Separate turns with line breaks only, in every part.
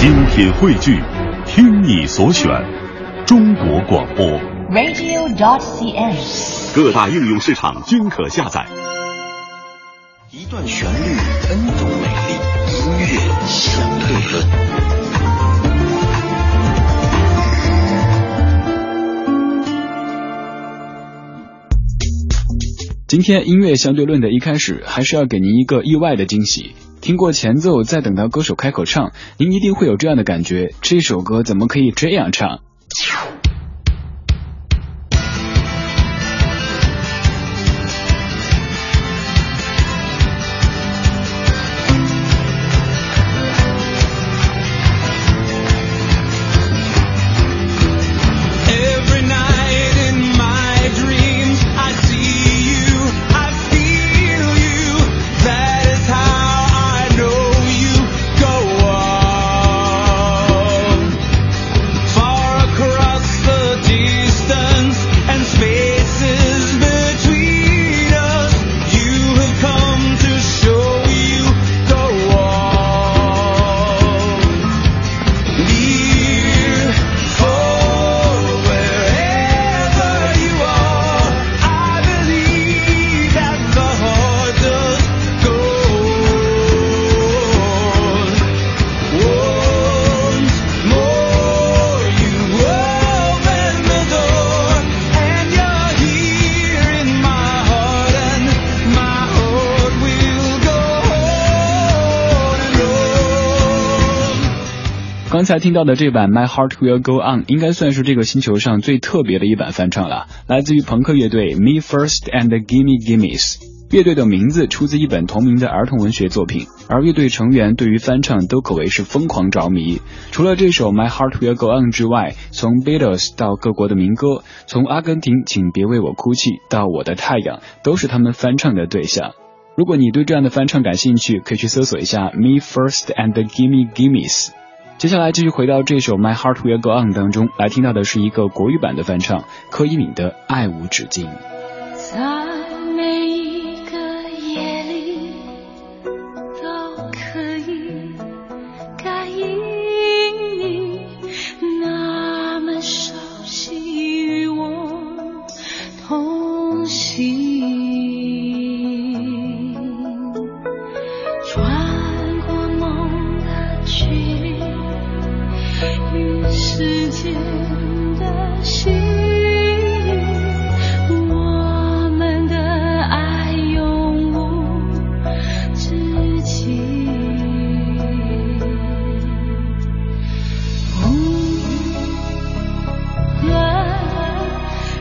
精品汇聚，听你所选，中国广播。
radio.dot.cn，
各大应用市场均可下载。
一段旋律，N 种美丽，音乐相对论。
今天音乐相对论的一开始，还是要给您一个意外的惊喜。听过前奏，再等到歌手开口唱，您一定会有这样的感觉：这首歌怎么可以这样唱？刚才听到的这版《My Heart Will Go On》应该算是这个星球上最特别的一版翻唱了，来自于朋克乐队 Me First and Gimme Gimmes。乐队的名字出自一本同名的儿童文学作品，而乐队成员对于翻唱都可谓是疯狂着迷。除了这首《My Heart Will Go On》之外，从 Beatles 到各国的民歌，从阿根廷请别为我哭泣到我的太阳，都是他们翻唱的对象。如果你对这样的翻唱感兴趣，可以去搜索一下 Me First and Gimme Gimmes。接下来继续回到这首《My Heart Will Go On》当中，来听到的是一个国语版的翻唱，柯以敏的《爱无止境》。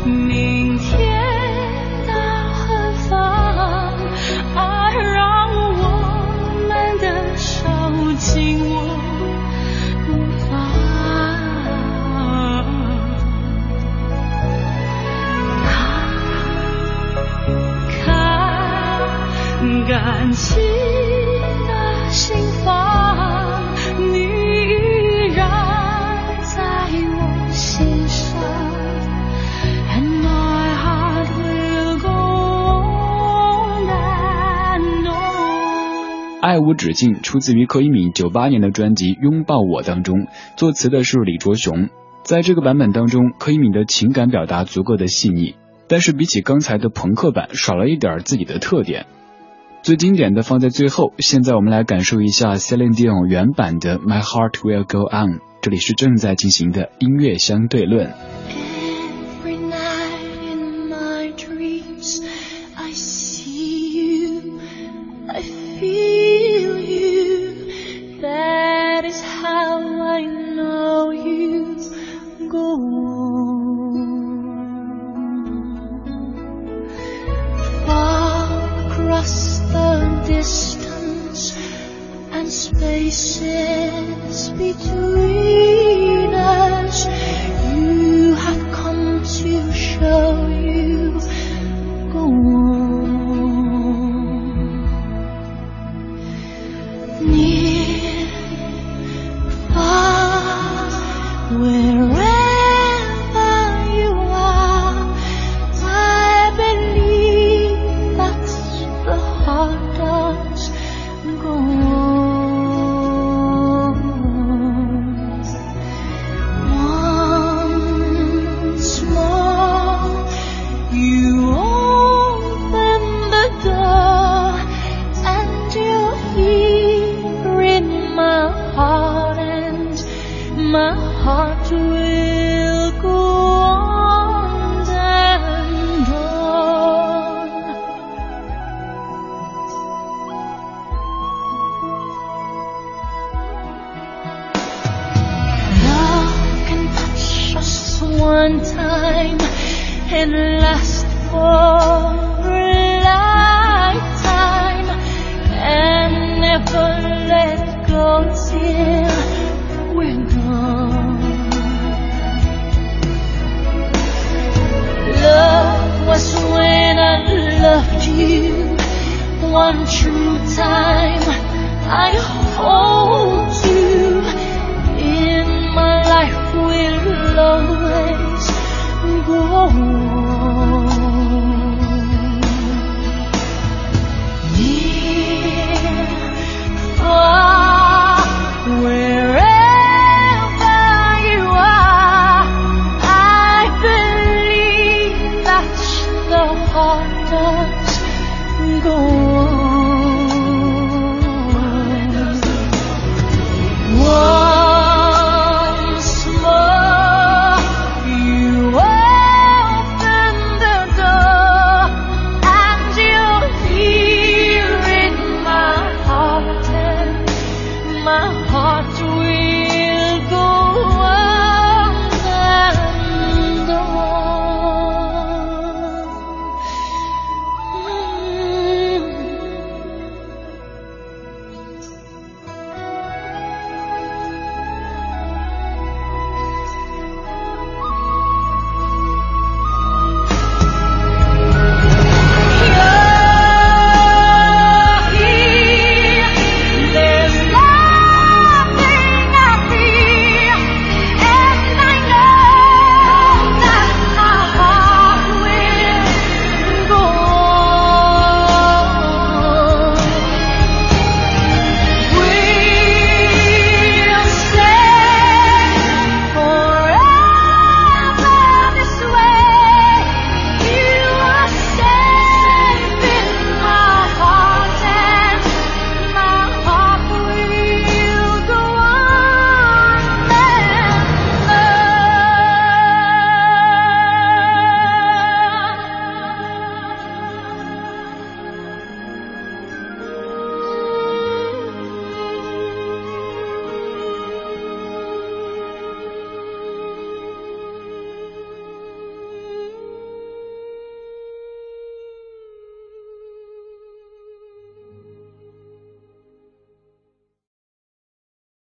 明天到何方爱
让我们的手紧握不放啊看感情
爱无止境出自于柯以敏九八年的专辑《拥抱我》当中，作词的是李卓雄。在这个版本当中，柯以敏的情感表达足够的细腻，但是比起刚才的朋克版，少了一点自己的特点。最经典的放在最后，现在我们来感受一下 Celine Dion 原版的《My Heart Will Go On》。这里是正在进行的音乐相对论。
distance and spaces between. one time and last for a lifetime and never let go till we're gone. Love was when I loved you one true time. I hold you in my life will always. 落幕 my